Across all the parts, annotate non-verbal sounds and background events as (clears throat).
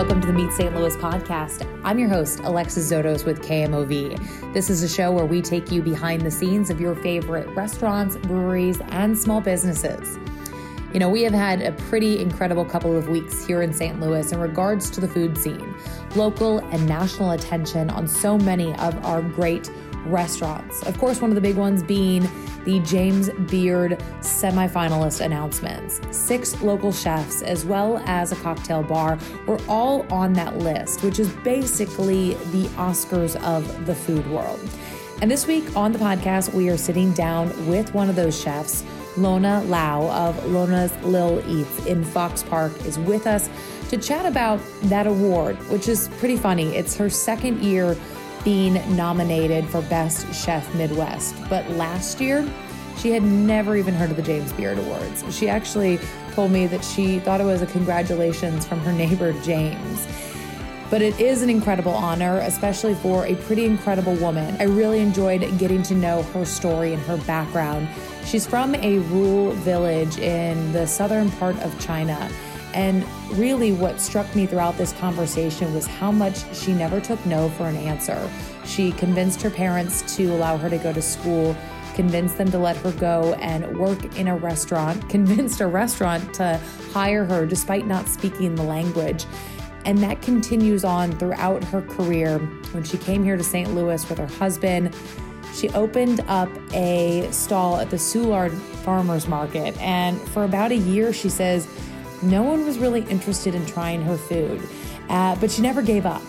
Welcome to the Meet St. Louis podcast. I'm your host, Alexis Zotos with KMOV. This is a show where we take you behind the scenes of your favorite restaurants, breweries, and small businesses. You know, we have had a pretty incredible couple of weeks here in St. Louis in regards to the food scene, local and national attention on so many of our great restaurants. Of course, one of the big ones being the James Beard semifinalist announcements. Six local chefs, as well as a cocktail bar, were all on that list, which is basically the Oscars of the food world. And this week on the podcast, we are sitting down with one of those chefs. Lona Lau of Lona's Lil Eats in Fox Park is with us to chat about that award, which is pretty funny. It's her second year being nominated for Best Chef Midwest. But last year, she had never even heard of the James Beard Awards. She actually told me that she thought it was a congratulations from her (laughs) neighbor, James. But it is an incredible honor, especially for a pretty incredible woman. I really enjoyed getting to know her story and her background. She's from a rural village in the southern part of China and really, what struck me throughout this conversation was how much she never took no for an answer. She convinced her parents to allow her to go to school, convinced them to let her go and work in a restaurant, (laughs) convinced a restaurant to hire her despite not speaking the language. And that continues on throughout her career. When she came here to St. Louis with her husband, she opened up a stall at the Soulard Farmers Market. And for about a year, she says, no one was really interested in trying her food, uh, but she never gave up.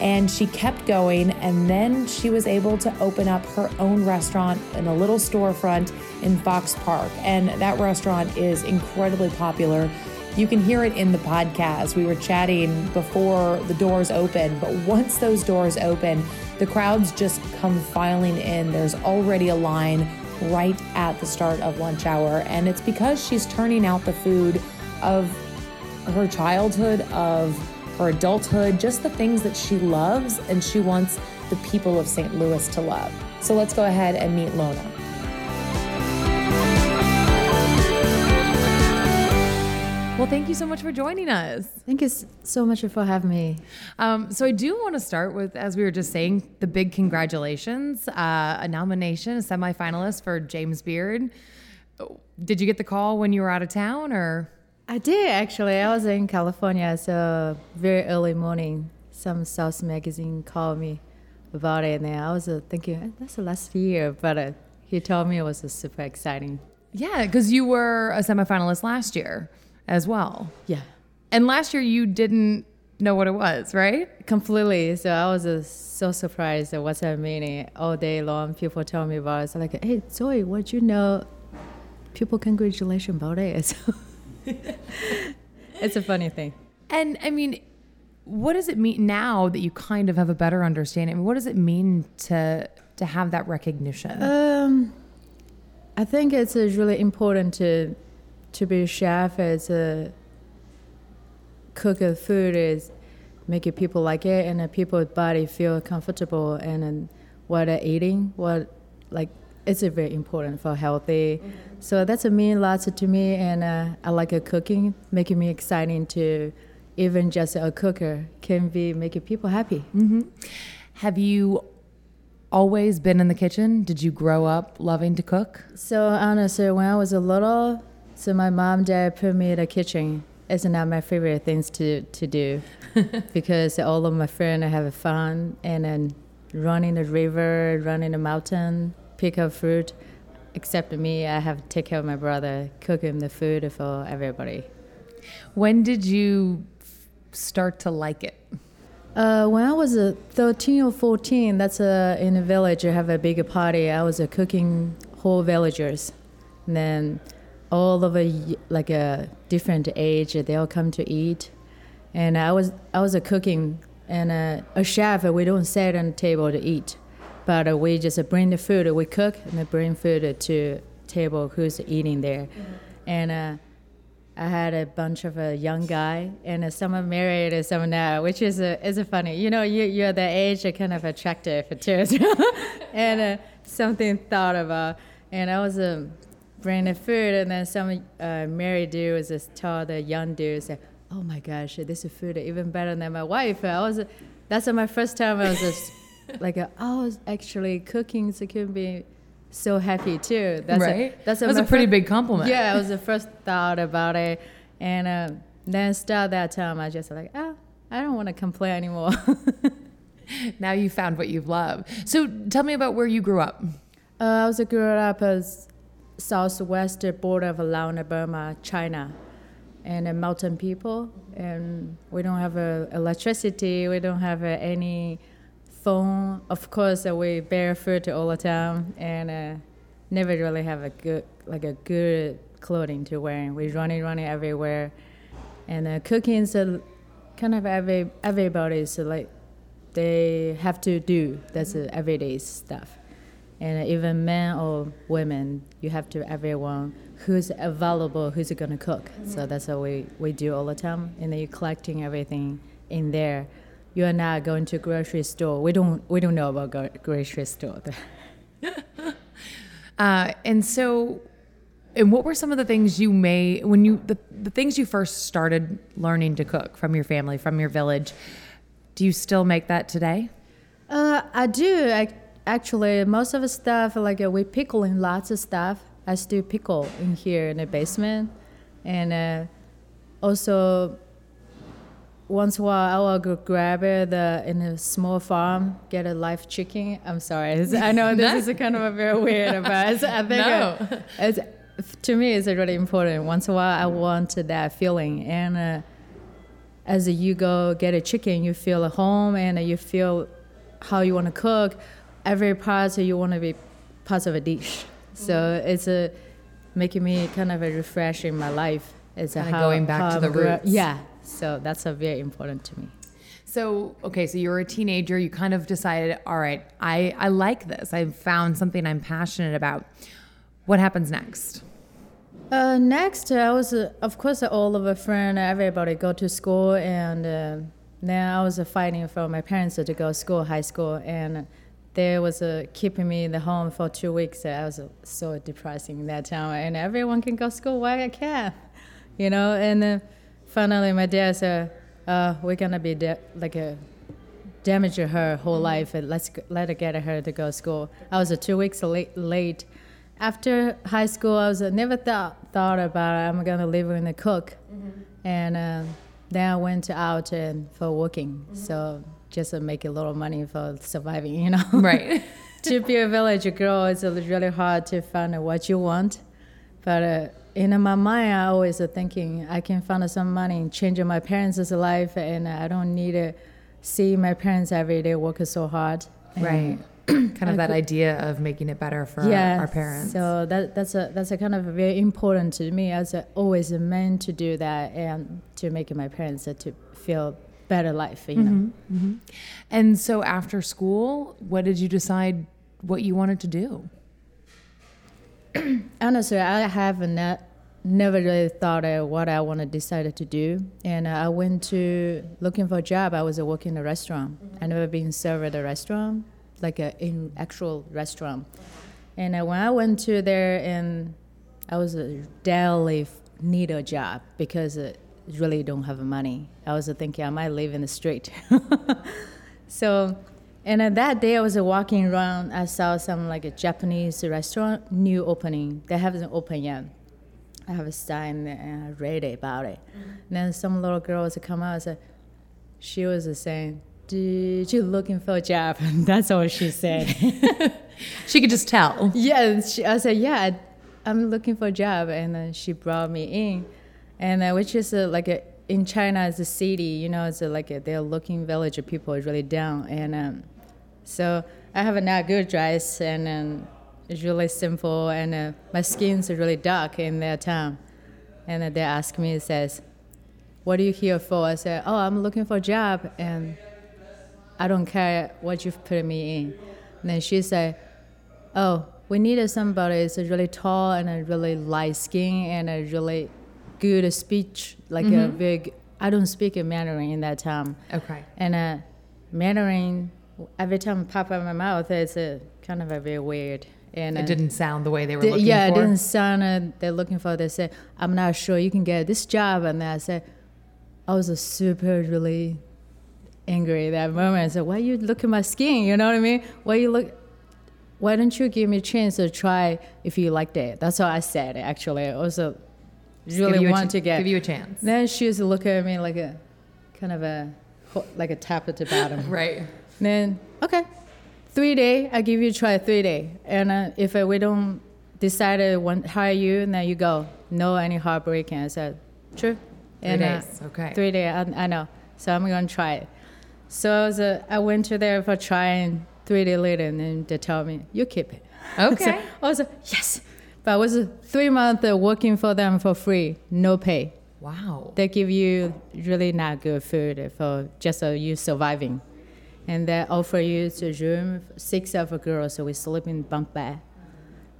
And she kept going, and then she was able to open up her own restaurant in a little storefront in Fox Park. And that restaurant is incredibly popular. You can hear it in the podcast. We were chatting before the doors open, but once those doors open, the crowds just come filing in. There's already a line right at the start of lunch hour, and it's because she's turning out the food of her childhood, of her adulthood, just the things that she loves and she wants the people of St. Louis to love. So let's go ahead and meet Lona. Well, thank you so much for joining us. Thank you so much for having me. Um, so, I do want to start with, as we were just saying, the big congratulations uh, a nomination, a semifinalist for James Beard. Did you get the call when you were out of town or? I did actually. I was in California, so very early morning. Sauce magazine called me about it, and I was uh, thinking that's the last year, but uh, he told me it was uh, super exciting. Yeah, because you were a semifinalist last year as well. Yeah, and last year you didn't know what it was, right? Completely. So I was uh, so surprised at what's that meaning. All day long, people tell me about it. It's like, hey, Zoe, what you know? People congratulations about it. (laughs) (laughs) it's a funny thing. And I mean, what does it mean now that you kind of have a better understanding? What does it mean to to have that recognition? Um, I think it's uh, really important to to be a chef as a cook of food is making people like it and the people's body feel comfortable and, and what they're eating, what like it's very important for healthy. Mm-hmm. So that's a mean lots to me, and uh, I like a cooking, making me exciting to even just a cooker can be making people happy. Mm-hmm. Have you always been in the kitchen? Did you grow up loving to cook? So honestly, when I was a little, so my mom dad put me in the kitchen. It's not my favorite things to to do (laughs) because all of my friends have fun and then running the river, running the mountain pick up fruit. Except me, I have to take care of my brother, cook him the food for everybody. When did you start to like it? Uh, when I was uh, 13 or 14, that's uh, in a village, you have a big party. I was uh, cooking whole villagers. And then all of a like a different age, they all come to eat. And I was I was a cooking and uh, a chef. We don't sit on the table to eat. But uh, we just bring the food, we cook and we bring food to table who's eating there. Mm-hmm. And uh, I had a bunch of a young guy, and uh, some are married and some now, which is a, is a funny. You know, you you're the age are kind of attractive (laughs) too, (laughs) and uh, something thought about. And I was um, bringing the food, and then some uh, married dude was just told the young dude, say, oh my gosh, this food is even better than my wife. I was, that's my first time I was just (laughs) like, uh, I was actually cooking, so can be so happy too. That's right. A, that's that was a pretty big compliment. Yeah, it was the first thought about it, and uh, then start that time, I just like, ah, I don't want to complain anymore. (laughs) now you found what you love. So tell me about where you grew up. Uh, I was grew up as southwest border of Laos, Burma, China, and a mountain people. And we don't have uh, electricity. We don't have uh, any phone. Of course, we barefoot all the time, and uh, never really have a good like a good clothing to wear. We running, running everywhere, and uh, cooking is kind of every everybody's like they have to do. That's everyday stuff and even men or women, you have to everyone who's available, who's gonna cook. Mm-hmm. So that's what we, we do all the time. And then you're collecting everything in there. You are not going to grocery store. We don't we don't know about go- grocery store. (laughs) uh, and so, and what were some of the things you may when you the, the things you first started learning to cook from your family from your village? Do you still make that today? Uh, I do. I, actually most of the stuff like uh, we pickling lots of stuff. I still pickle in here in the basement, and uh, also once in a while I will go grab it the in a small farm, get a live chicken. I'm sorry, I know this is kind of a very (laughs) weird, but I think no. it's, to me it's really important. Once in a while I want that feeling, and uh, as you go get a chicken, you feel at home and you feel how you want to cook every part you want to be part of a dish. So mm-hmm. it's a making me kind of a refreshing my life. It's kind a how, going back to the roots. Yeah. So that's a very important to me. So okay, so you were a teenager. You kind of decided, all right, I I like this. I've found something I'm passionate about. What happens next? Uh, next, I was, uh, of course, all of a friend, everybody go to school, and uh, then I was fighting for my parents to go to school, high school, and there was uh, keeping me in the home for two weeks. I was uh, so depressing that time, and everyone can go to school. Why I can't? You know. And uh, finally, my dad said, uh, "We're gonna be de- like a." damage her whole life and let's let her get her to go to school. I was uh, two weeks late, late. After high school, I was uh, never thought thought about it. I'm gonna live in a cook, mm-hmm. and uh, then I went out and for working. Mm-hmm. So just to make a little money for surviving, you know. Right. (laughs) to be a village girl, it's really hard to find what you want. But uh, in my mind, I always thinking I can find some money and change my parents' life, and I don't need to see my parents every day work so hard. Right. (clears throat) kind of that idea of making it better for yeah, our, our, parents. So that that's a that's a kind of very important to me as a, always meant to do that and to make my parents to feel better life, you know. Mm-hmm, mm-hmm. And so after school, what did you decide what you wanted to do? (clears throat) Honestly, I have not, never really thought of what I want to decide to do. And I went to looking for a job. I was working in a restaurant. Mm-hmm. I never been served at a restaurant, like a in actual restaurant. And uh, when I went to there, and I was a daily need a job because. Uh, really don't have money. I was thinking I might live in the street. (laughs) so, and that day I was walking around. I saw some like a Japanese restaurant new opening. They haven't opened yet. I have a sign and I read about it. Mm-hmm. then some little girls come out and said, she was saying, did you looking for a job? (laughs) That's all she said. (laughs) she could just tell. Yeah, she, I said, yeah, I'm looking for a job. And then she brought me in and uh, which is uh, like a, in China as a city, you know, it's a, like a, they're looking village of people is really down, and um, so I have a not good dress, and um, it's really simple, and uh, my skin's really dark in that town. and uh, they ask me, says, "What are you here for?" I said, "Oh, I'm looking for a job, and I don't care what you've put me in." And then she said, "Oh." We needed somebody who's really tall and a really light skin and a really good speech, like mm-hmm. a big. I don't speak a Mandarin in that time. Okay. And uh, Mandarin, every time it pop out of my mouth, it's a kind of a very weird. And it uh, didn't sound the way they were looking yeah, for. Yeah, it didn't sound. Uh, they're looking for. They said, "I'm not sure you can get this job," and I said, I was a super really angry at that moment. I said, "Why you look at my skin? You know what I mean? Why you look? Why don't you give me a chance to try if you liked it?" That's what I said. Actually, I also Just really want ch- to get. give you a chance. then she was looking at me like a kind of a like a tap at the bottom. (laughs) Right. Then okay, three day. I give you a try three day, and uh, if uh, we don't decide to hire you, then you go. No any heartbreaking. I said, true. Three and, uh, days. okay. Three day. I, I know. So I'm gonna try it. So I, was, uh, I went to there for trying. Three day later, and then they tell me you keep it. (laughs) Okay. So I was like, yes. But I was uh, three months uh, working for them for free, no pay. wow. They give you really not good food for just uh, you surviving. And they offer you a room, six of a girls, so we sleep in bunk bed.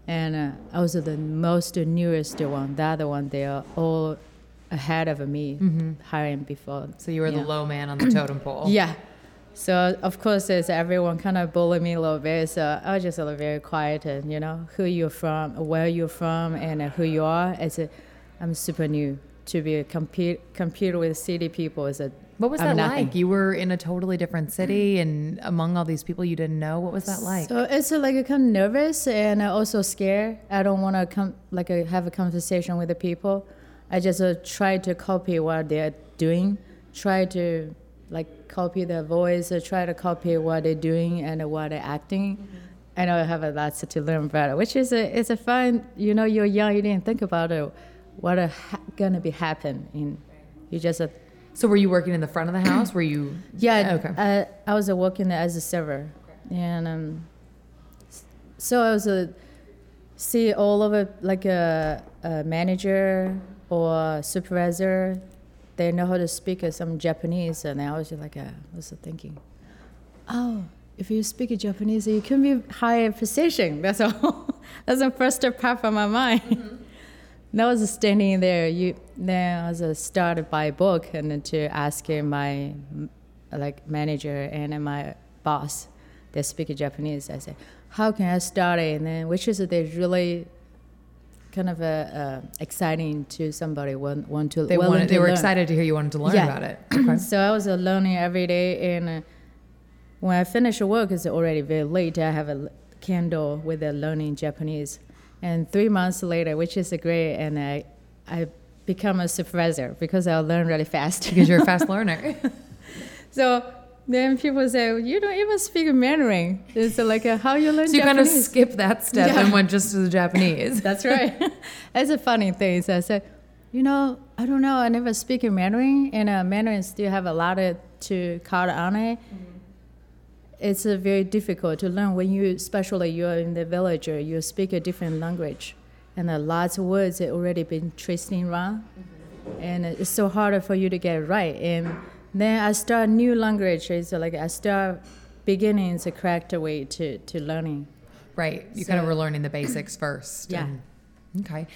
And uh, I was the most newest one. The other one, they are all ahead of me, hiring before. So you were the low man on the totem pole. (clears throat) Yeah. So of course, it's everyone kind of bully me a little bit. So I was just a little very quiet, and you know who you're from, where you're from, and uh, who you are. It's a, I'm super new to be a compete compete with city people. Is a What was that nothing. like? You were in a totally different city and among all these people you didn't know. What was that like? So it's uh, like I of nervous and uh, also scared. I don't want to come like uh, have a conversation with the people. I just uh, try to copy what they're doing. Try to like copy their voice. Uh, try to copy what they're doing and what they're acting. I know I have a lot to learn about it, which is a it's a fun. You know, you're young. You didn't think about it. What are ha- gonna be happen in. You just uh, So were you working in the front of the (clears throat) house? Were you? yeah, Okay. I, I was uh, working as a server, and um, so I was a see all of it like a, a manager or supervisor. They know how to speak uh, some Japanese, and I was just like, uh, I was thinking, oh, if you speak Japanese, you can be higher position. That's all. (laughs) That's the first part of my mind. And I was standing there. You then I was started by book and then to ask my like manager and my boss. They speak Japanese. I said, "How can I start it?" And then which is they really kind of uh, exciting to somebody want want to They wanted. to They were learn. excited to hear you wanted to learn Yeah. about it. (clears throat) Okay. So I was uh, learning every day, and uh, when I finish work, it's already very late. I have a candle with a learning Japanese, and three months later, which is a great, and I, I become a supervisor because I learn really fast. because you're a fast (laughs) learner. so then people say, "You don't even speak Mandarin." It's like uh, how you learn So you kind of Japanese. skipped that step Yeah. and went just to the Japanese. (laughs) That's right. That's a funny thing. So I said, you know, I don't know. I never speak in Mandarin, and uh, Mandarin still have a lot of to call on it. It's uh, very difficult to learn when you, especially you're in the village you speak a different language, and uh, lots of words have already been tracing wrong, and it's so hard for you to get it right. And then I start new language. It's like I start beginning the correct way to, to learning. Right. You kind of were learning the basics first. Yeah. and- okay.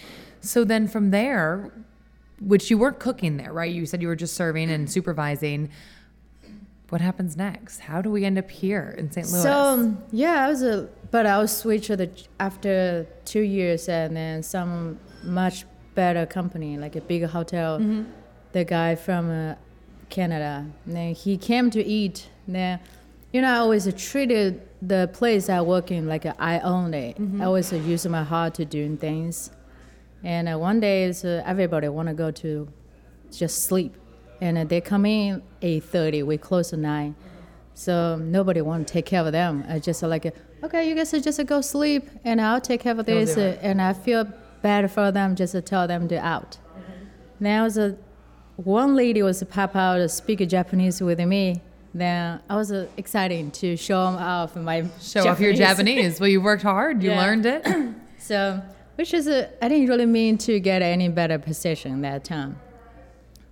So then from there, which you weren't cooking there, right? You said you were just serving and supervising. What happens next? How do we end up here in St. Louis? So yeah, I was a, but I was switched the after two years, and then some much better company, like a big hotel. Mm-hmm. The guy from uh, Canada, and then he came to eat. Then, you know, I always treated the place I work in like I own it. Mm-hmm. I always use my heart to doing things. And uh, one day, uh, everybody want to go to just sleep, and uh, they come in eight thirty. We close at nine. So nobody want to take care of them. I just like, okay, you guys just go sleep, and I'll take care of this. And I feel bad for them just to tell them to out. Now was a one lady was pop out to speak Japanese with me. Then I was uh, excited to show them off my (laughs) Show off your Japanese. Well, you worked hard. You Yeah. learned it. (clears throat) So, which is I didn't really mean to get any better position that time.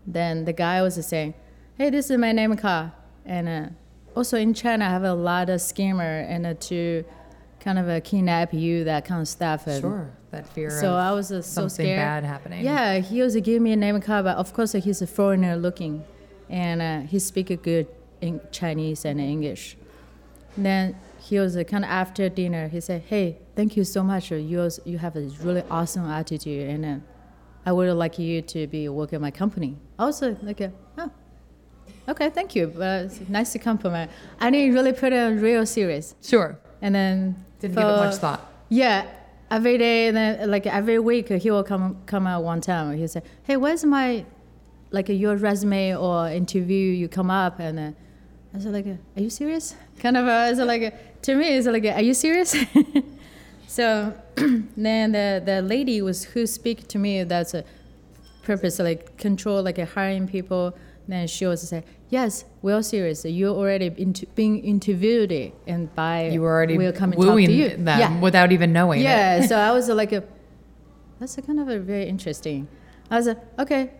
Then the guy was saying, "Hey, this is my name car," and uh, also in China, I have a lot of scammer and uh, to kind of uh, kidnap you, that kind of stuff. And sure. That fear So I was uh, so something scared. bad happening. Yeah, he was uh, giving me a name card, but of course he's a foreigner looking, and uh, he speak a good in Chinese and English. Then he was uh, kind of after dinner. He said, "Hey, thank you so much. You was, you have a really awesome attitude, and uh, I would like you to be working at my company." Also, like, uh, oh, okay, thank you. But nice to compliment. I didn't really put it real serious. Sure. And then Didn't give it much thought. Yeah, every day, and then like every week, he will come come out one time. He'll say, "Hey, where's my like your resume or interview? You come up." And uh, I said, "Like, are you serious?" Kind of. Uh, it's like to me, it's like, "Are you serious?" (laughs) so (clears throat) then the the lady was who speak to me. That's a purpose like control like hiring people. Then she was say, "Yes, we're serious. You already into, being interviewed, and by You were already we'll come and talk to you." them Yeah, without even knowing it. yeah, so (laughs) I was like, a, that's a kind of a very interesting. I was like, okay,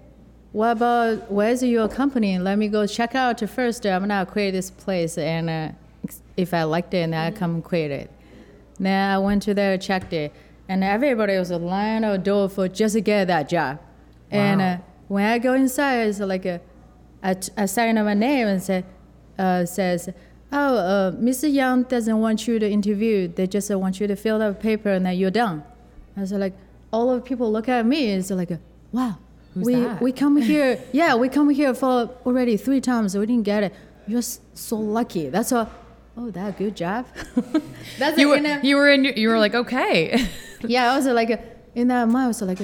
what about where's your company? Let me go check out first. I'm gonna create this place, and uh, if I liked it, then I come create it. Then I went to there, checked it, and everybody was lining a door for just to get that job. And uh, when I go inside, it's like a, I, I sign up my name and say, uh, says, oh, uh, Mr. Yang doesn't want you to interview. They just uh, want you to fill out a paper and then you're done. I was like, all of people look at me. It's like, wow, Who's we that? we come here. (laughs) yeah, we come here for already three times. We didn't get it. You're so lucky. That's a, oh, that good job. (laughs) That's You a, were, in a, you were in. You were like, okay. (laughs) yeah, I was like, in that mind, I was like,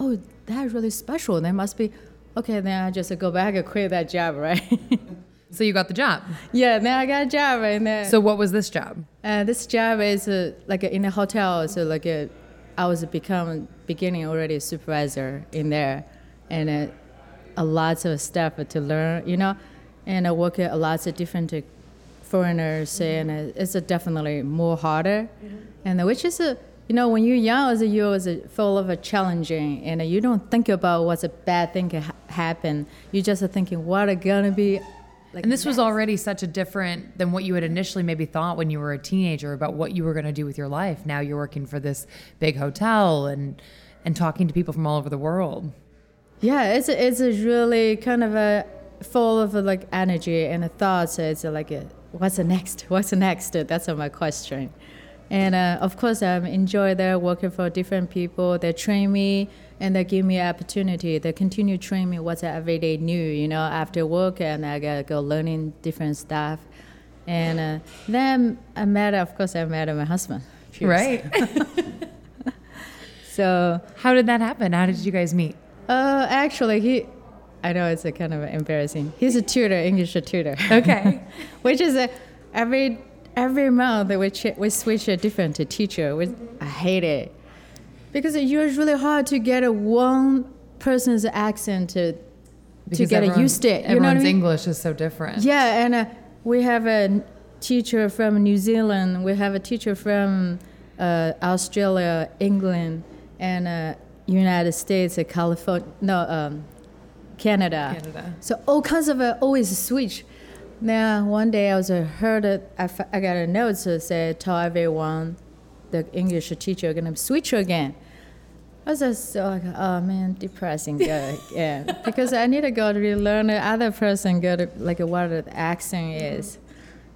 oh, that's really special. That must be, okay. Then I just go back and quit that job, right? (laughs) so you got the job. yeah, then I got a job, and then So what was this job? uh, this job is uh, like in a hotel. So like uh, I was become beginning already a supervisor in there, and uh, a lots of stuff to learn, you know, and I work with a lots of different uh, foreigners, and uh, it's definitely more harder, and which is a you know when you're young as a you is full of a challenging, and you don't think about what's a bad thing can ha- happen. You're just are thinking what are gonna be. Like And this was already such a different than what you had initially maybe thought when you were a teenager about what you were going to do with your life. Now you're working for this big hotel and and talking to people from all over the world. Yeah, it's a, it's a really kind of a full of like energy and thoughts. It's like what's the next? (laughs) What's the next? That's my question. And uh, of course, I enjoy there working for different people. They train me and they give me opportunity. They continue train me what's every day new, you know, after work, and I gotta go learning different stuff. And uh, then I met, of course, I met my husband. Right. (laughs) So How did that happen? How did you guys meet? Uh, actually, he, I know it's a kind of embarrassing. He's a tutor, English tutor. Okay. (laughs) which is a, every every month we ch- we switch a different teacher. Which I hate it because it's really hard to get a one person's accent to to get everyone- used to it. You what I Everyone's mean? English is so different. Yeah, and uh, we have a teacher from New Zealand. We have a teacher from uh, Australia, England, and uh, United States, uh, California, no, um, Canada. Canada. So all kinds of uh, always switch. Now one day I was uh, heard it, I, f- I got a note to say tell everyone the English teacher gonna switch again. I was just so like, oh man, depressing. Yeah, (laughs) because I need to go to learn the other person go to like what the accent is.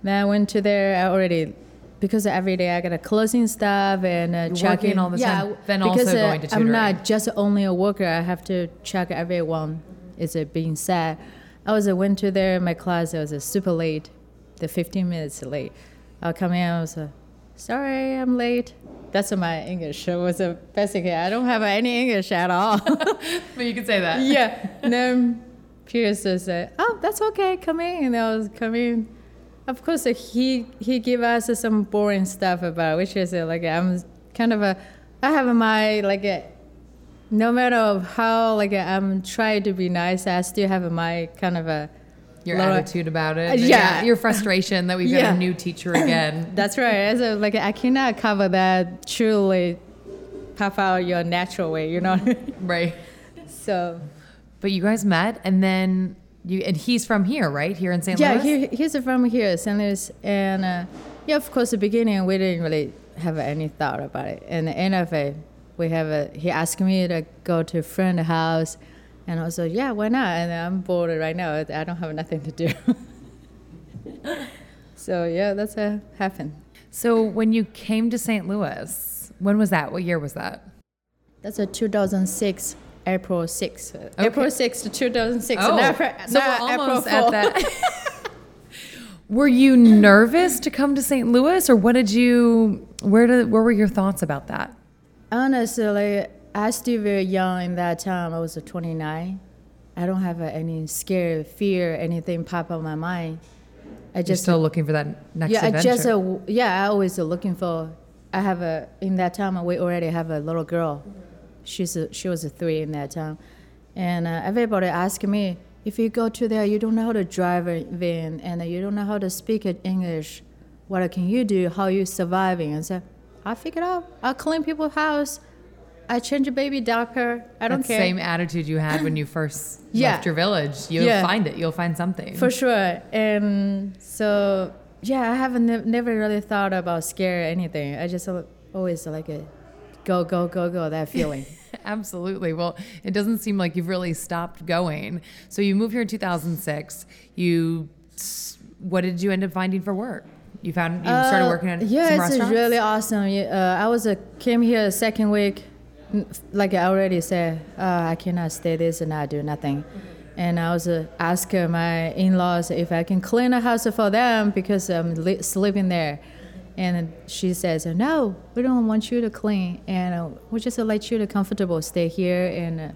Then I went to there. I already because every day I got a closing stuff and uh, checking all the yeah, time, then because also uh, going to I'm not just only a worker. I have to check everyone is it being said. I was uh, winter there in my class. I was uh, super late, the 15 minutes late. I'll come in. I was uh, sorry, I'm late. That's what my English. It was uh, basically I don't have any English at all. (laughs) But you could say that. yeah. And then Pierce said, "Oh, that's okay. Come in." And I was coming. Of course, he he gave us some boring stuff about, which is like I'm kind of a, I have my like a, no matter how like I'm trying to be nice, I still have my kind of a. Your lower- attitude about it. Uh, yeah. Your frustration that we've got Yeah. a new teacher again. (coughs) That's right. So like I cannot cover that truly, puff out your natural way. You know. (laughs) right. so. But you guys met and then you and he's from here, right? Here in St. Yeah, Louis? he, he's from here, St. Louis, and uh, yeah, of course, the beginning we didn't really have any thought about it. And the end of it, we have a. He asked me to go to a friend's house, and I was like, yeah, why not? And I'm bored right now. I don't have nothing to do. (laughs) so yeah, that's a happened. So when you came to St. Louis, when was that? What year was that? That's a 2006. April 6th. April 6th, 2006. Oh, so we're almost at that. (laughs) (laughs) were you nervous to come to St. Louis, or what did you? Where did? Where were your thoughts about that? Honestly, I still very young in that time. I was uh, 29. I don't have any scare, fear, anything pop up my mind. I You're just still looking for that next yeah, I just uh, yeah, I always uh, looking for. I have a in that time we already have a little girl. She's a, she was a three in that time, and uh, everybody ask me if you go to there, you don't know how to drive a van and you don't know how to speak it English. What can you do? How you surviving? And so I figured out. I clean people's house. I change a baby diaper. I don't that care. same attitude you had when you (clears throat) first Yeah. left your village. You'll Yeah. find it. You'll find something. For sure. And so, yeah, I haven't ne- never really thought about scare or anything. I just always like a go, go, go, go, that feeling. (laughs) Absolutely. Well, it doesn't seem like you've really stopped going. So you moved here in 2006. You, what did you end up finding for work? You found you started Uh, working at yeah, some it's restaurants. really awesome. Uh, I was uh, came here second week, like I already said, uh, I cannot stay this and i do nothing. And I was uh, asking my in-laws if I can clean a house for them because I'm li- sleeping there. And she says, "No, we don't want you to clean, and uh, we just let you to comfortable stay here." And uh,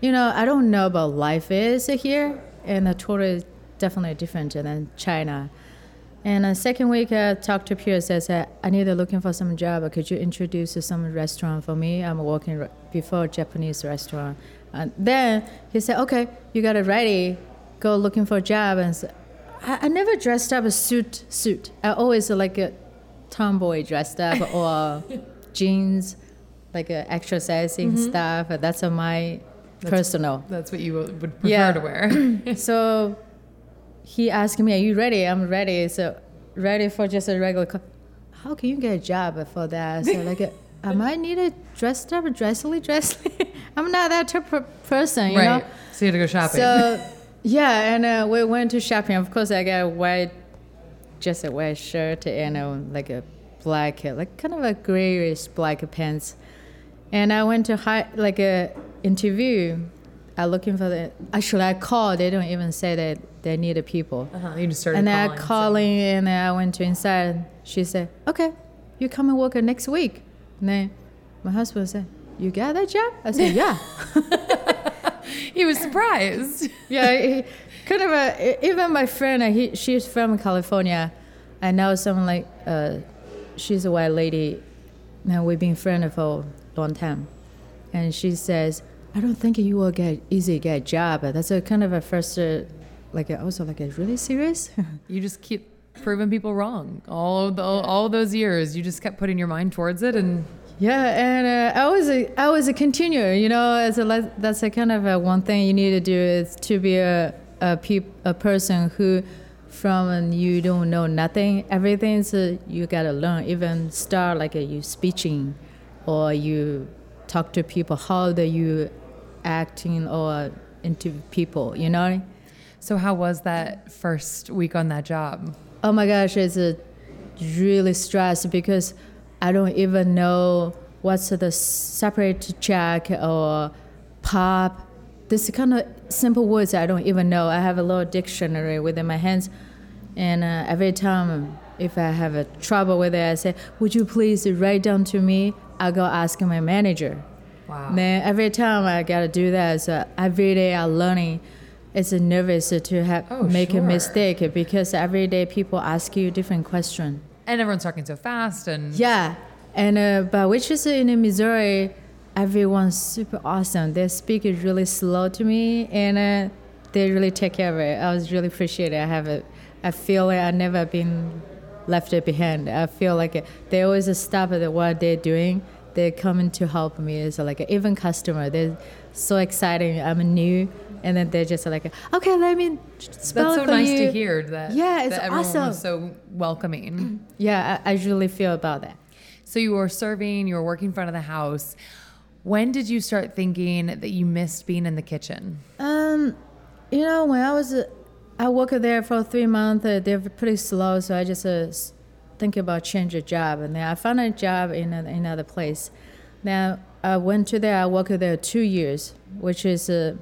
you know, I don't know about life is here, and the tour is definitely different than China. And the second week, I talked to Pierre. Says, "I need to looking for some job. Could you introduce some restaurant for me? I'm working re- before Japanese restaurant." And then he said, "Okay, you got it ready. Go looking for a job." And so, I, I never dressed up a suit. Suit. I always like a tomboy dressed up (laughs) or jeans, like uh, exercising stuff. That's uh, my personal. That's what you would prefer Yeah. to wear. (clears throat) so he asked me, "Are you ready?" I'm ready. So ready for just a regular. Co- How can you get a job for that? So like, uh, am I needed dressed up, dressly, dressly? (laughs) I'm not that type of person, you right. know. So you had to go shopping. So yeah, and uh, we went to shopping. Of course, I got a white, just a white shirt and uh, like a black, like kind of a grayish black pants. And I went to hi- like a interview. I looking for the. Actually, I called. They don't even say that they need a people. uh-huh. You just started And then calling. I so- calling, and then I went to inside. She said, "Okay, you come and work next week." And then my husband said, "You got that job?" I said, "Yeah." (laughs) He was surprised. (laughs) yeah, he, kind of a, even my friend, he, she's from California. I know someone like, uh, she's a white lady. Now we've been friends for a long time. And she says, I don't think you will get easy get job. That's a kind of a first, uh, like, a, also like, a really serious? (laughs) You just keep proving people wrong. All the, all those years, you just kept putting your mind towards it, and Yeah, and uh, I was a, I was a continuer. You know, as a that's a kind of a one thing you need to do is to be a a, peop, a person who, from you don't know nothing, everything's uh, you gotta learn. Even start like uh, you speaking, or you talk to people. How do you acting or into people? You know. so how was that first week on that job? Oh my gosh, it's really stressed because I don't even know what's the separate check or pop. This kind of simple words I don't even know. I have a little dictionary within my hands, and uh, every time if I have a trouble with it, I say, "Would you please write down to me?" I go ask my manager. Wow. Then every time I gotta do that, so every day I'm learning. It's nervous to have Oh, make sure. a mistake because every day people ask you different question. And everyone's talking so fast, and Yeah, and uh, but which is in Missouri, everyone's super awesome. They speak really slow to me, and uh, they really take care of it. I was really appreciate it. I have it. I feel like I've never been left behind. I feel like they always stop at what they're doing. They're coming to help me. It's like even customer, they're so exciting. I'm new, and then they're just like, okay, let me spell that's so nice you. to hear that. Yeah, it's that everyone awesome. was so welcoming. (clears throat) Yeah, I, I really feel about that. So you were serving, you were working in front of the house. When did you start thinking that you missed being in the kitchen? Um, you know, when I was, uh, I worked there for three months. Uh, they're pretty slow, so I just uh, s- think about change a job, and then I found a job in a, another place. Now I went to there. I worked there two years, which is uh,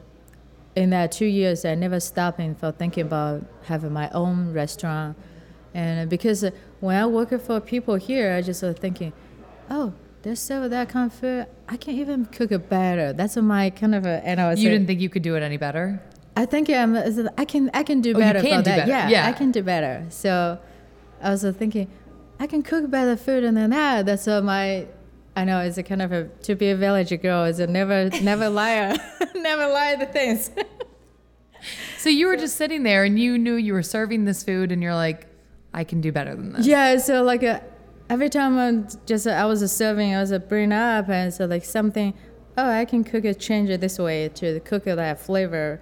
in that two years I never stopping for thinking about having my own restaurant, and because uh, when I work for people here, I just was thinking, oh, they serve that kind of food. I can't even cook it better. That's my kind of a. And I was You like- didn't think you could do it any better? I think I'm, I can I can do Oh, you better can for do that. better. Yeah, Yeah. I can do better. So I was thinking, I can cook better food than that. That's uh, my. I know it's a kind of a to be a village girl is a never (laughs) never liar, (laughs) never lie the things. (laughs) So you were just sitting there and you knew you were serving this food and you're like, I can do better than this. yeah. So like uh, every time I'm just uh, I was serving, I was uh, bring up and so like something. Oh, I can cook it, change it this way to cook it that flavor.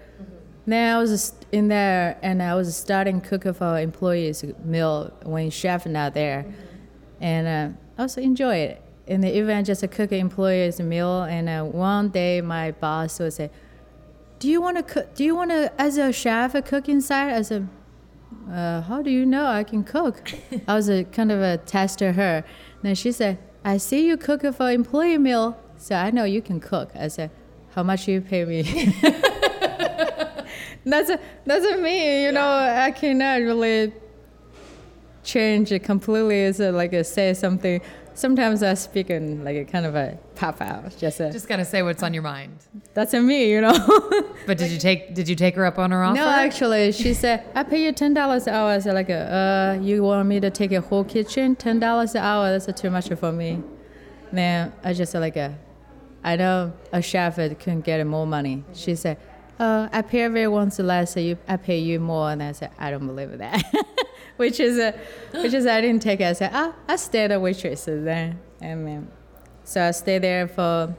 Then I was just in there and I was starting cooking for employees meal when chef not there, and uh, I also enjoy it. In the event, just a cook employees meal, and uh, one day my boss would say, "Do you want to cook? Do you want to, as a chef, cook inside?" I said, uh, "How do you know I can cook?" (laughs) I was a kind of a tester to her. then she said, "I see you cook for employee meal, so I know you can cook." I said, "How much you pay me?" (laughs) that's a, that's a me. You know, I cannot really change it completely. It's a, like a, say something. Sometimes I speak in like a kind of a pop out. Just a, Just gotta say what's on your mind. that's a me. You know. (laughs) But did you take did you take her up on her offer? No, actually, she (laughs) said, I pay you ten dollars an hour. I said, like, uh, you want me to take a whole kitchen? Ten dollars an hour? That's too much for me. Then I just said, like, uh, I know a chef that can get more money. She said, uh, I pay everyone less, so you, I pay you more. And I said, I don't believe that. (laughs) which is, a, which is, I didn't take it. I said, ah, I stayed a waitress then, and then, so I stayed there for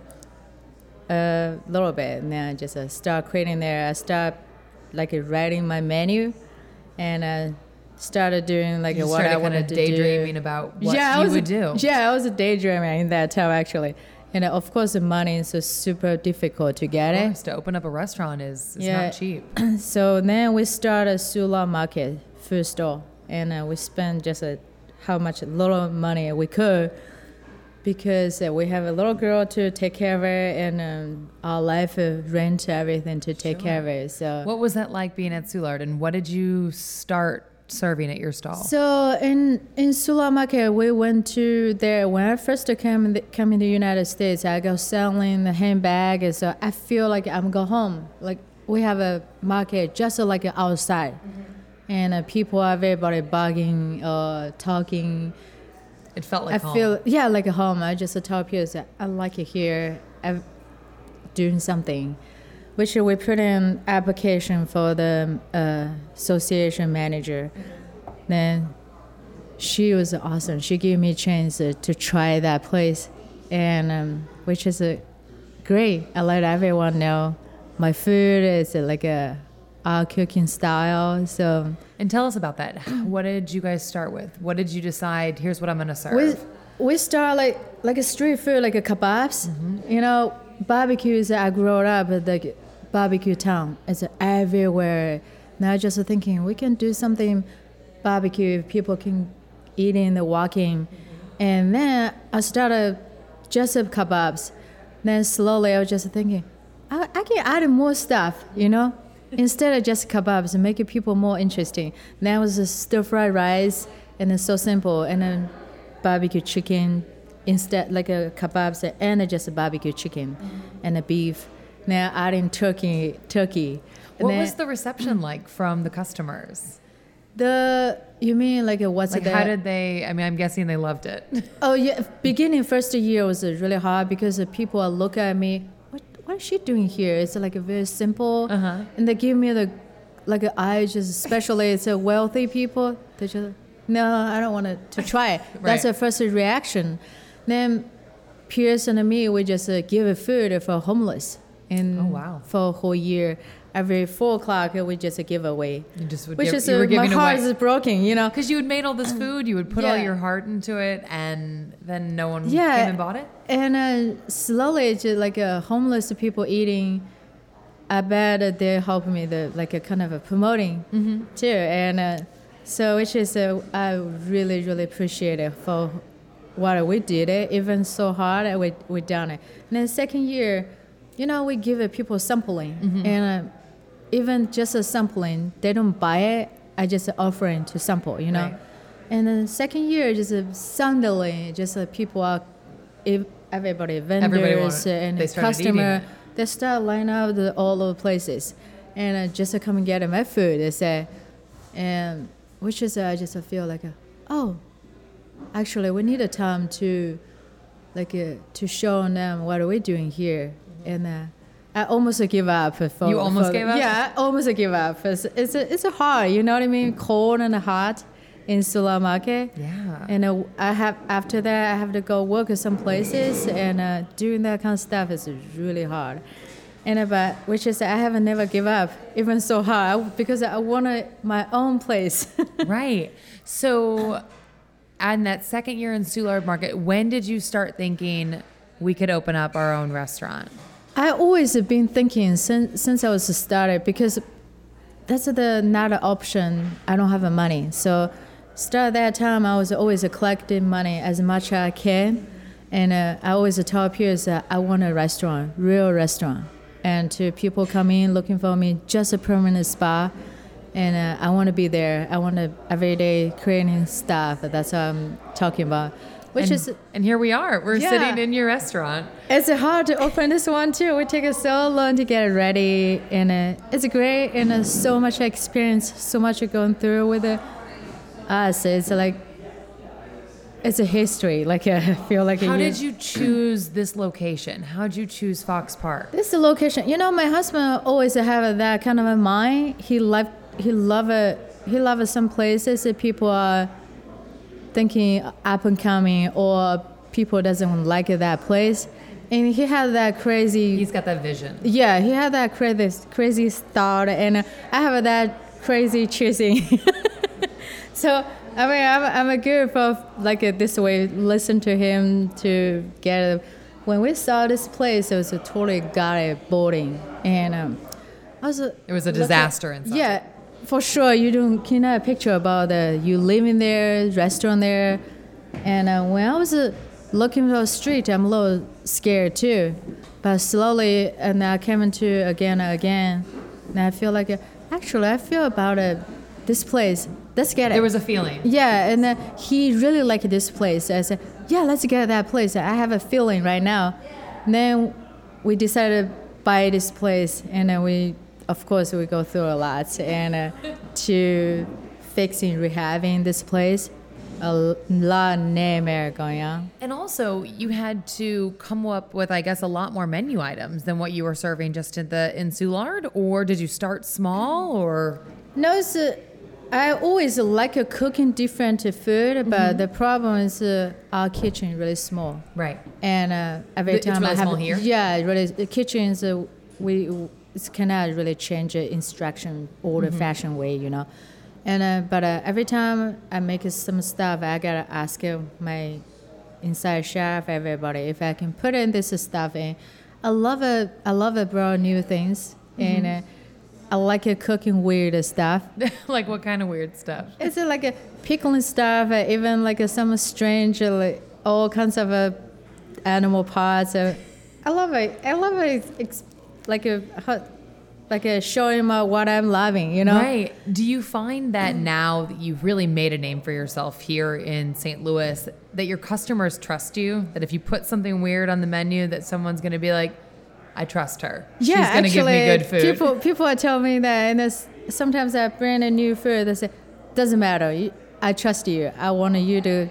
a little bit and then I just uh, start creating there. I start like writing my menu and I started doing like you what started I kind wanted of to daydreaming do. about what yeah, I was would a, do. Yeah, I was a daydreamer in that time actually. And of course, the money is super difficult to get it. to open up a restaurant is, is Yeah. not cheap. (clears throat) So then we started Soulard Market food store, and uh, we spent just uh, how much little money we could because uh, we have a little girl to take care of her, and um, our life uh, rent everything to take care of her. So. What was that like being at Soulard and what did you start serving at your stall? So in in Soulard Market, we went to there when I first came in the, came in the United States. I go selling the handbag, and so I feel like I'm go home. Like we have a market just like outside, and uh, people are everybody bugging, uh, talking. it felt like home I home. feel yeah like a home. I just tell people that I like it here. I'm doing something, which we put in application for the uh, association manager. Then she was awesome. She gave me a chance to, to try that place, and um, which is a great. I let everyone know my food is like a our cooking style. So and tell us about that. (clears throat) What did you guys start with? What did you decide? Here's what I'm going to serve. we we start like like a street food, like a kebabs. You know, barbecues. I grew up the barbecue town. It's everywhere. Now just thinking we can do something barbecue. People can eat in the walking, and then I started just kebabs. Then slowly I was just thinking, I, I can add more stuff. You know. (laughs) Instead of just kebabs, and make people more interesting. Then it was a stir fried rice, and it's so simple. And then barbecue chicken instead like a kebabs and just a barbecue chicken and a beef now adding turkey turkey what was the reception like from the customers? the you mean like what's Like the how did they I mean I'm guessing they loved it. (laughs) oh yeah beginning first year was really hard because uh, people are look at me what what is she doing here it's like a very simple Uh-huh. and they give me the like a eye just especially it's a wealthy people they just no i don't want to, (laughs) try it that's Right. the first reaction then Pierce and me we just uh, give a food for homeless Oh, wow. for a whole year every four o'clock it was just a giveaway. You just would which give, is you my heart away is broken you know because you had made all this food, you would put all your heart into it, and then no one Yeah. came and bought it. And uh, slowly, just like uh, homeless people eating. I bet that they help me the like a kind of a promoting too, and uh, so which is uh, I really really appreciate it for what we did it even so hard we we done it. And then second year, you know, we give people sampling Mm-hmm. and uh, even just a sampling, they don't buy it. I just offering to sample, you know. Right. And then second year, just uh, suddenly, just uh, people are, ev- everybody, vendors wanted- and they customer, they start line up the, all over places, and uh, just to come and get my food. They say, and which is uh, I just feel like, uh, oh, actually we need a time to, like, uh, to show them what are we doing here, and. Uh, I almost give up. For, You almost for- gave up? Yeah, I almost give up. It's it's, it's hard. You know what I mean? Cold and hot in Soulard Market. Yeah. And uh, I have after that I have to go work at some places and uh, doing that kind of stuff is really hard. And uh, but which is I haven't never give up even so hard because I wanted my own place. (laughs) right. So, and that second year in Soulard Market, when did you start thinking we could open up our own restaurant? I always have been thinking since since I was started because that's the not an option. I don't have the money, so start that time I was always collecting money as much as I can, and uh, I always tell peers that I want a restaurant, real restaurant, and to people come in looking for me just a permanent spa, and uh, I want to be there. I want to every day creating stuff. That's what I'm talking about, which and, is and here we are. We're Yeah. sitting in your restaurant. it's hard to open this one too. We take so long to get it ready, and uh, it's great, and uh, so much experience, so much going through with it. us. It's like it's a history. Like I feel like How did you choose this location? How did you choose Fox Park? This is the location. You know, my husband always have that kind of a mind. He love he love it. He love some places that people are thinking up and coming, or people doesn't like that place, and he had that crazy. He's got that vision. yeah, he had that crazy crazy thought, and I have that crazy choosing. (laughs) so I mean, I'm, I'm a good for like this way. Listen to him to get. When we saw this place, it was a totally got it boarding, and um, I was. uh, It was a at- disaster inside. Yeah, for sure. You don't can have a picture about uh, you living there, restaurant there, and uh, when I was uh, looking for the street, I'm a little scared too. But slowly, and I came into again and again, and I feel like uh, actually I feel about uh, this place. Let's get it. There was a feeling. Yeah, and uh, he really liked this place. I said, yeah, let's get that place. I have a feeling right now. And then we decided to buy this place, and then we, of course, we go through a lot and uh, to fixing, rehabbing this place. A lot of nightmare going on. And also, you had to come up with, I guess, a lot more menu items than what you were serving just in the in Soulard. Or did you start small? Or No, uh, I always like cooking different food, but the problem is uh, our kitchen really small. right? and uh, every time really I have here? yeah, really the kitchens uh, we it's cannot really change the instruction old Mm-hmm. fashioned way, you know. And uh, but uh, every time I make some stuff, I gotta ask uh, my inside chef, everybody, if I can put in this stuff in. I love it. I love it, bro. New things, Mm-hmm. and uh, I like it cooking weird stuff. (laughs) like what kind of weird stuff? It's uh, like a pickling stuff, uh, even like uh, some strange, uh, like all kinds of uh, animal parts. Uh, I love it. I love it. It's like a like a showing my what I'm loving. You know. Right. Do you find that (clears throat) now that you've really made a name for yourself here in St. Louis, that your customers trust you? That if you put something weird on the menu, that someone's going to be like, I trust her. Yeah, She's going to give me good food. people people are telling me that, and sometimes I bring a new food. They say, "Doesn't matter. I trust you. I want you to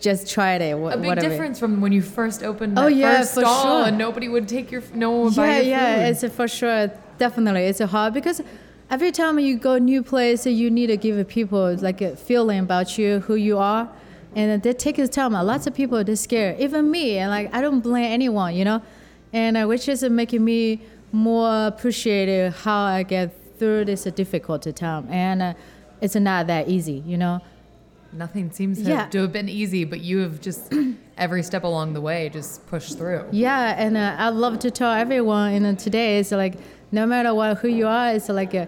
just try it. wha- a big whatever." difference from when you first opened Oh, yeah, first for stall sure. and nobody would take your, no one would buy Yeah, your yeah, food. it's a, for sure. Definitely, it's a hard because every time you go new place, you need to give people like a feeling about you, who you are, and that takes time. Lots of people are scared, even me, and like I don't blame anyone, you know, and uh, which is making me more appreciative how I get through this difficult time, and uh, it's not that easy, you know. Nothing seems to, Yeah. to have been easy, but you have just (clears throat) every step along the way just pushed through. Yeah, and uh, I love to tell everyone. And uh, today it's like no matter what who you are, it's like uh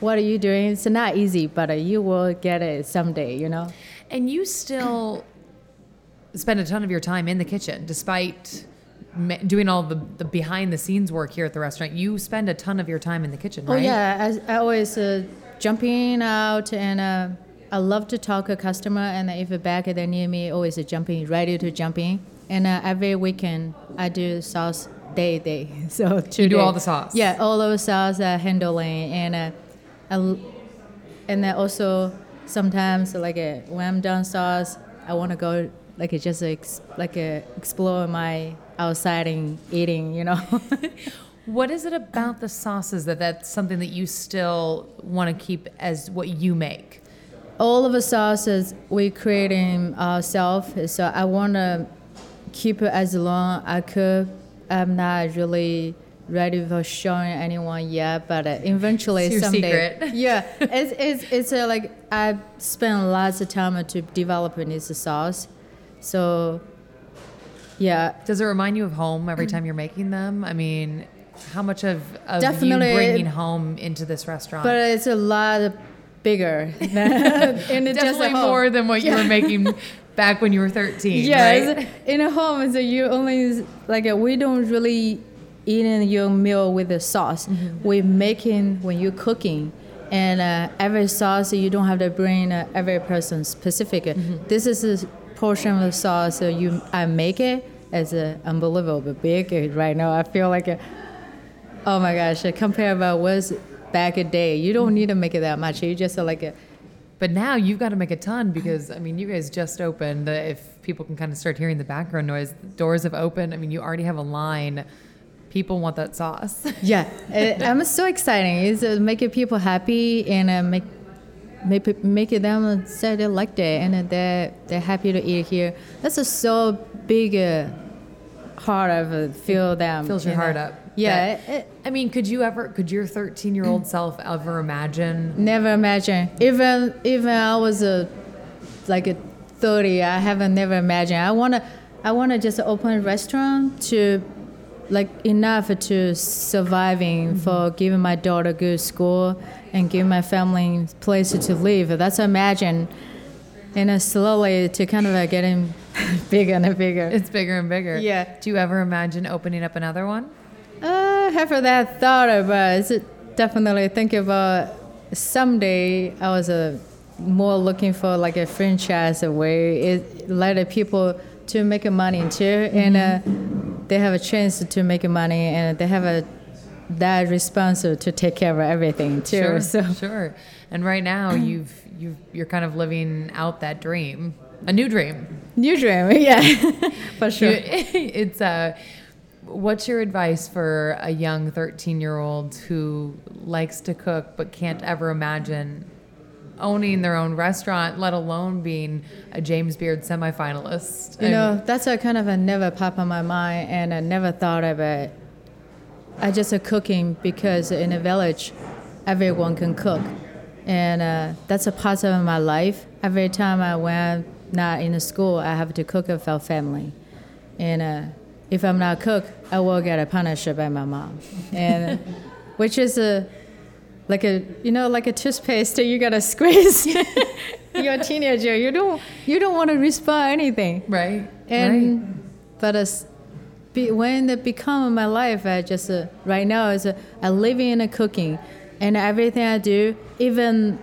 what are you doing? It's not easy, but uh, you will get it someday. You know. And you still (clears throat) spend a ton of your time in the kitchen, despite doing all the, the behind the scenes work here at the restaurant. You spend a ton of your time in the kitchen, Oh yeah, I, I always uh, jumping out and uh, I love to talk to customer and if a bag they near me, always jumping, ready to jump in. And uh, every weekend I do sauce day day. (laughs) So two You do day. all the sauce? Yeah, all those the sauce uh, handling and uh, I and then also sometimes like uh, when I'm done sauce, I want to go like uh, just ex- like uh, explore my outside and eating, you know. (laughs) What is it about the sauces that that's something that you still want to keep as what you make? All of the sauces we creating ourselves. So I want to keep it as long I could. I'm not really ready for showing anyone yet, but uh, eventually It's your someday. secret. (laughs) Yeah, it's it's it's uh, like I spent lots of time to developing this sauce. So yeah, Does it remind you of home every time you're making them? I mean, how much of, of Definitely. you bringing home into this restaurant? but it's a lot bigger than (laughs) and it's just Definitely more than what you were making (laughs) back when you were 13, Yes, right? in a home, so you only like uh, we don't really eat in your meal with the sauce. Mm-hmm. We making when you're cooking, and uh, every sauce you don't have to bring uh, every person specific. Mm-hmm. This is a portion of the sauce so you I make it as a unbelievable big uh, right now. I feel like. A, Oh my gosh! Compare about was back a day. You don't need to make it that much. You just like it. But now you've got to make a ton because, I mean, you guys just opened. If people can kind of start hearing the background noise, doors have opened. I mean, you already have a line. People want that sauce. (laughs) Yeah, it, I'm so exciting. It's uh, making people happy and uh, make make making them say they like it and uh, they're happy to eat here. That's a so big uh, heart of uh, feel them. Fills your you know. heart up. Yeah, That- it, it, I mean, could you ever, could your 13 year old (clears throat) self ever imagine? never imagine. Even even I was a like a 30, I haven't never imagined. I wanna I wanna just open a restaurant to like enough to surviving for giving my daughter good school and giving my family place to live. That's imagine. And uh, slowly to kind of uh, getting (laughs) bigger and bigger. It's bigger and bigger. Yeah. Do you ever imagine opening up another one? Uh, have that thought about it's definitely think about someday I was uh, more looking for like a franchise way it let people to make money too and uh, they have a chance to make money and they have a that responsible to take care of everything too Sure, (laughs) so sure. And right now, (clears throat) you've you've you're kind of living out that dream, a new dream. new dream (laughs) yeah (laughs) for sure You- it's uh, what's your advice for a young 13 year old who likes to cook but can't ever imagine owning their own restaurant, let alone being a James Beard semifinalist? You know, that's a kind of a never pop on my mind, and I never thought of it. I just uh, cooking because in a village, everyone can cook, and uh, that's a part of my life. Every time I went not in the school, I have to cook for family, and uh, if I'm not cook, I will get a punished by my mom, and (laughs) which is a like a you know like a toothpaste you gotta (laughs) squeeze. (laughs) You're a teenager. You don't you don't want to respond anything. right? And right. but as be, when it become my life, I just uh, right now is uh, I live in a cooking, and everything I do, even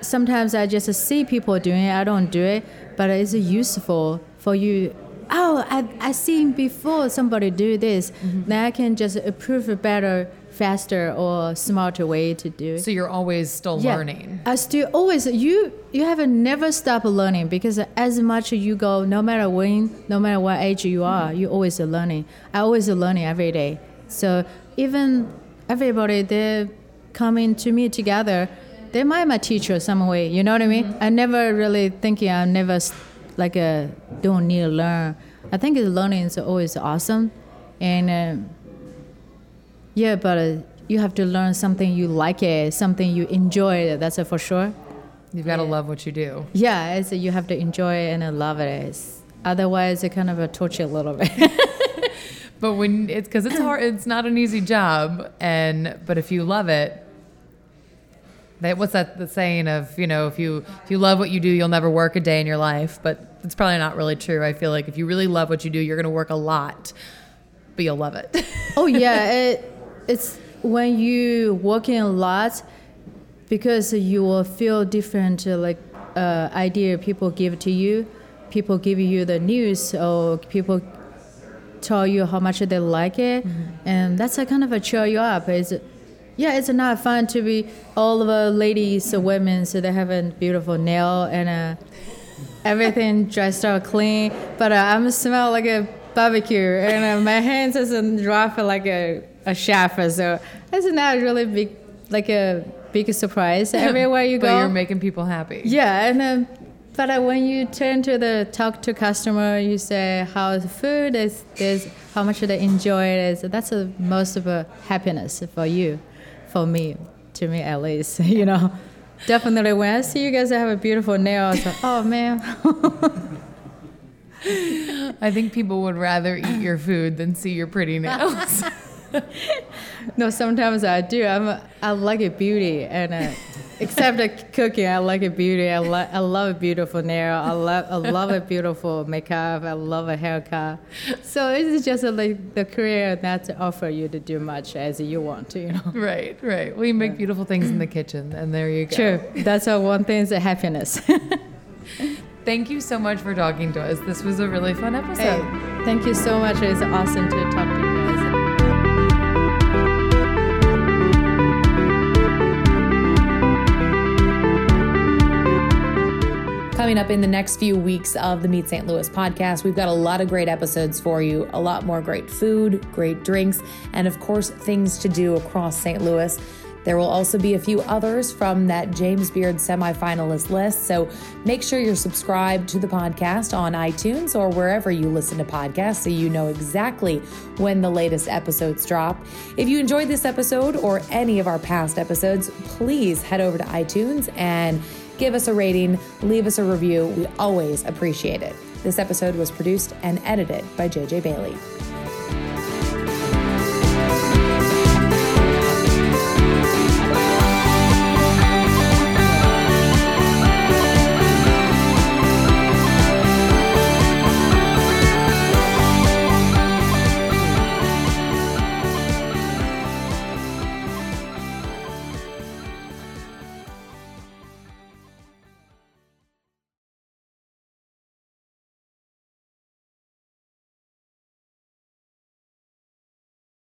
sometimes I just see people doing it. I don't do it, but it's useful for you. Oh, I I seen before somebody do this. Mm-hmm. Then I can just approve a better, faster, or smarter way to do it. So you're always still Yeah. learning. I still always you you have never stop learning because as much you go, no matter when, no matter what age you are, mm-hmm. you always learning. I always learning every day. So even everybody they coming to me together, they might my teacher some way. You know what I mean? Mm-hmm. I never really thinking I never like uh, don't need to learn. I think learning is always awesome, and. Uh, yeah, but uh, you have to learn something you like it, something you enjoy. That's uh, for sure. You've got to Yeah. love what you do. Yeah, it's, you have to enjoy it and uh, love it. It's, otherwise, it kind of a torture a little bit. (laughs) But when it's because it's hard, it's not an easy job. And but if you love it, That what's that the saying of you know if you if you love what you do you'll never work a day in your life, but it's probably not really true. I feel like if you really love what you do, you're going to work a lot, but you'll love it. (laughs) oh yeah, it, it's when you working a lot because you will feel different uh, like uh, idea people give to you people give you the news or people tell you how much they like it mm-hmm. and that's a kind of a cheer you up it's yeah it's not fun to be all of the ladies or women so they have a beautiful nail and uh, everything dressed up clean but uh, i'm smell like a barbecue and uh, my hands doesn't drop like a, a chef so it's not really big like a big surprise (laughs) everywhere you go. but you're making people happy yeah and then but uh, when you turn to the talk to customer, you say how the food is, is how much they enjoy it. Is that's the most of a happiness for you, for me, to me at least. (laughs) You know, definitely when I see you guys have a beautiful nail, I was like, oh man. (laughs) I think people would rather eat your food than see your pretty nails. (laughs) no, sometimes I do. I'm a, I like a beauty and. Uh, Except the cooking, I like a beauty. I, lo- I love a beautiful nail. I love I love a beautiful makeup. I love a haircut. So it's just uh, like the career that offer you to do much as you want to, you know. Right, right. Well, you make yeah. beautiful things in the kitchen, and there you go. True. That's our one thing is happiness. (laughs) Thank you so much for talking to us. This was a really fun episode. Hey, thank you so much. It's awesome to talk to you. Coming up in the next few weeks of the Meet St. Louis podcast, we've got a lot of great episodes for you, a lot more great food, great drinks, and of course, things to do across St. Louis. There will also be a few others from that James Beard semifinalist list. So make sure you're subscribed to the podcast on iTunes or wherever you listen to podcasts so you know exactly when the latest episodes drop. If you enjoyed this episode or any of our past episodes, please head over to iTunes and give us a rating, leave us a review. We always appreciate it. This episode was produced and edited by JJ Bailey.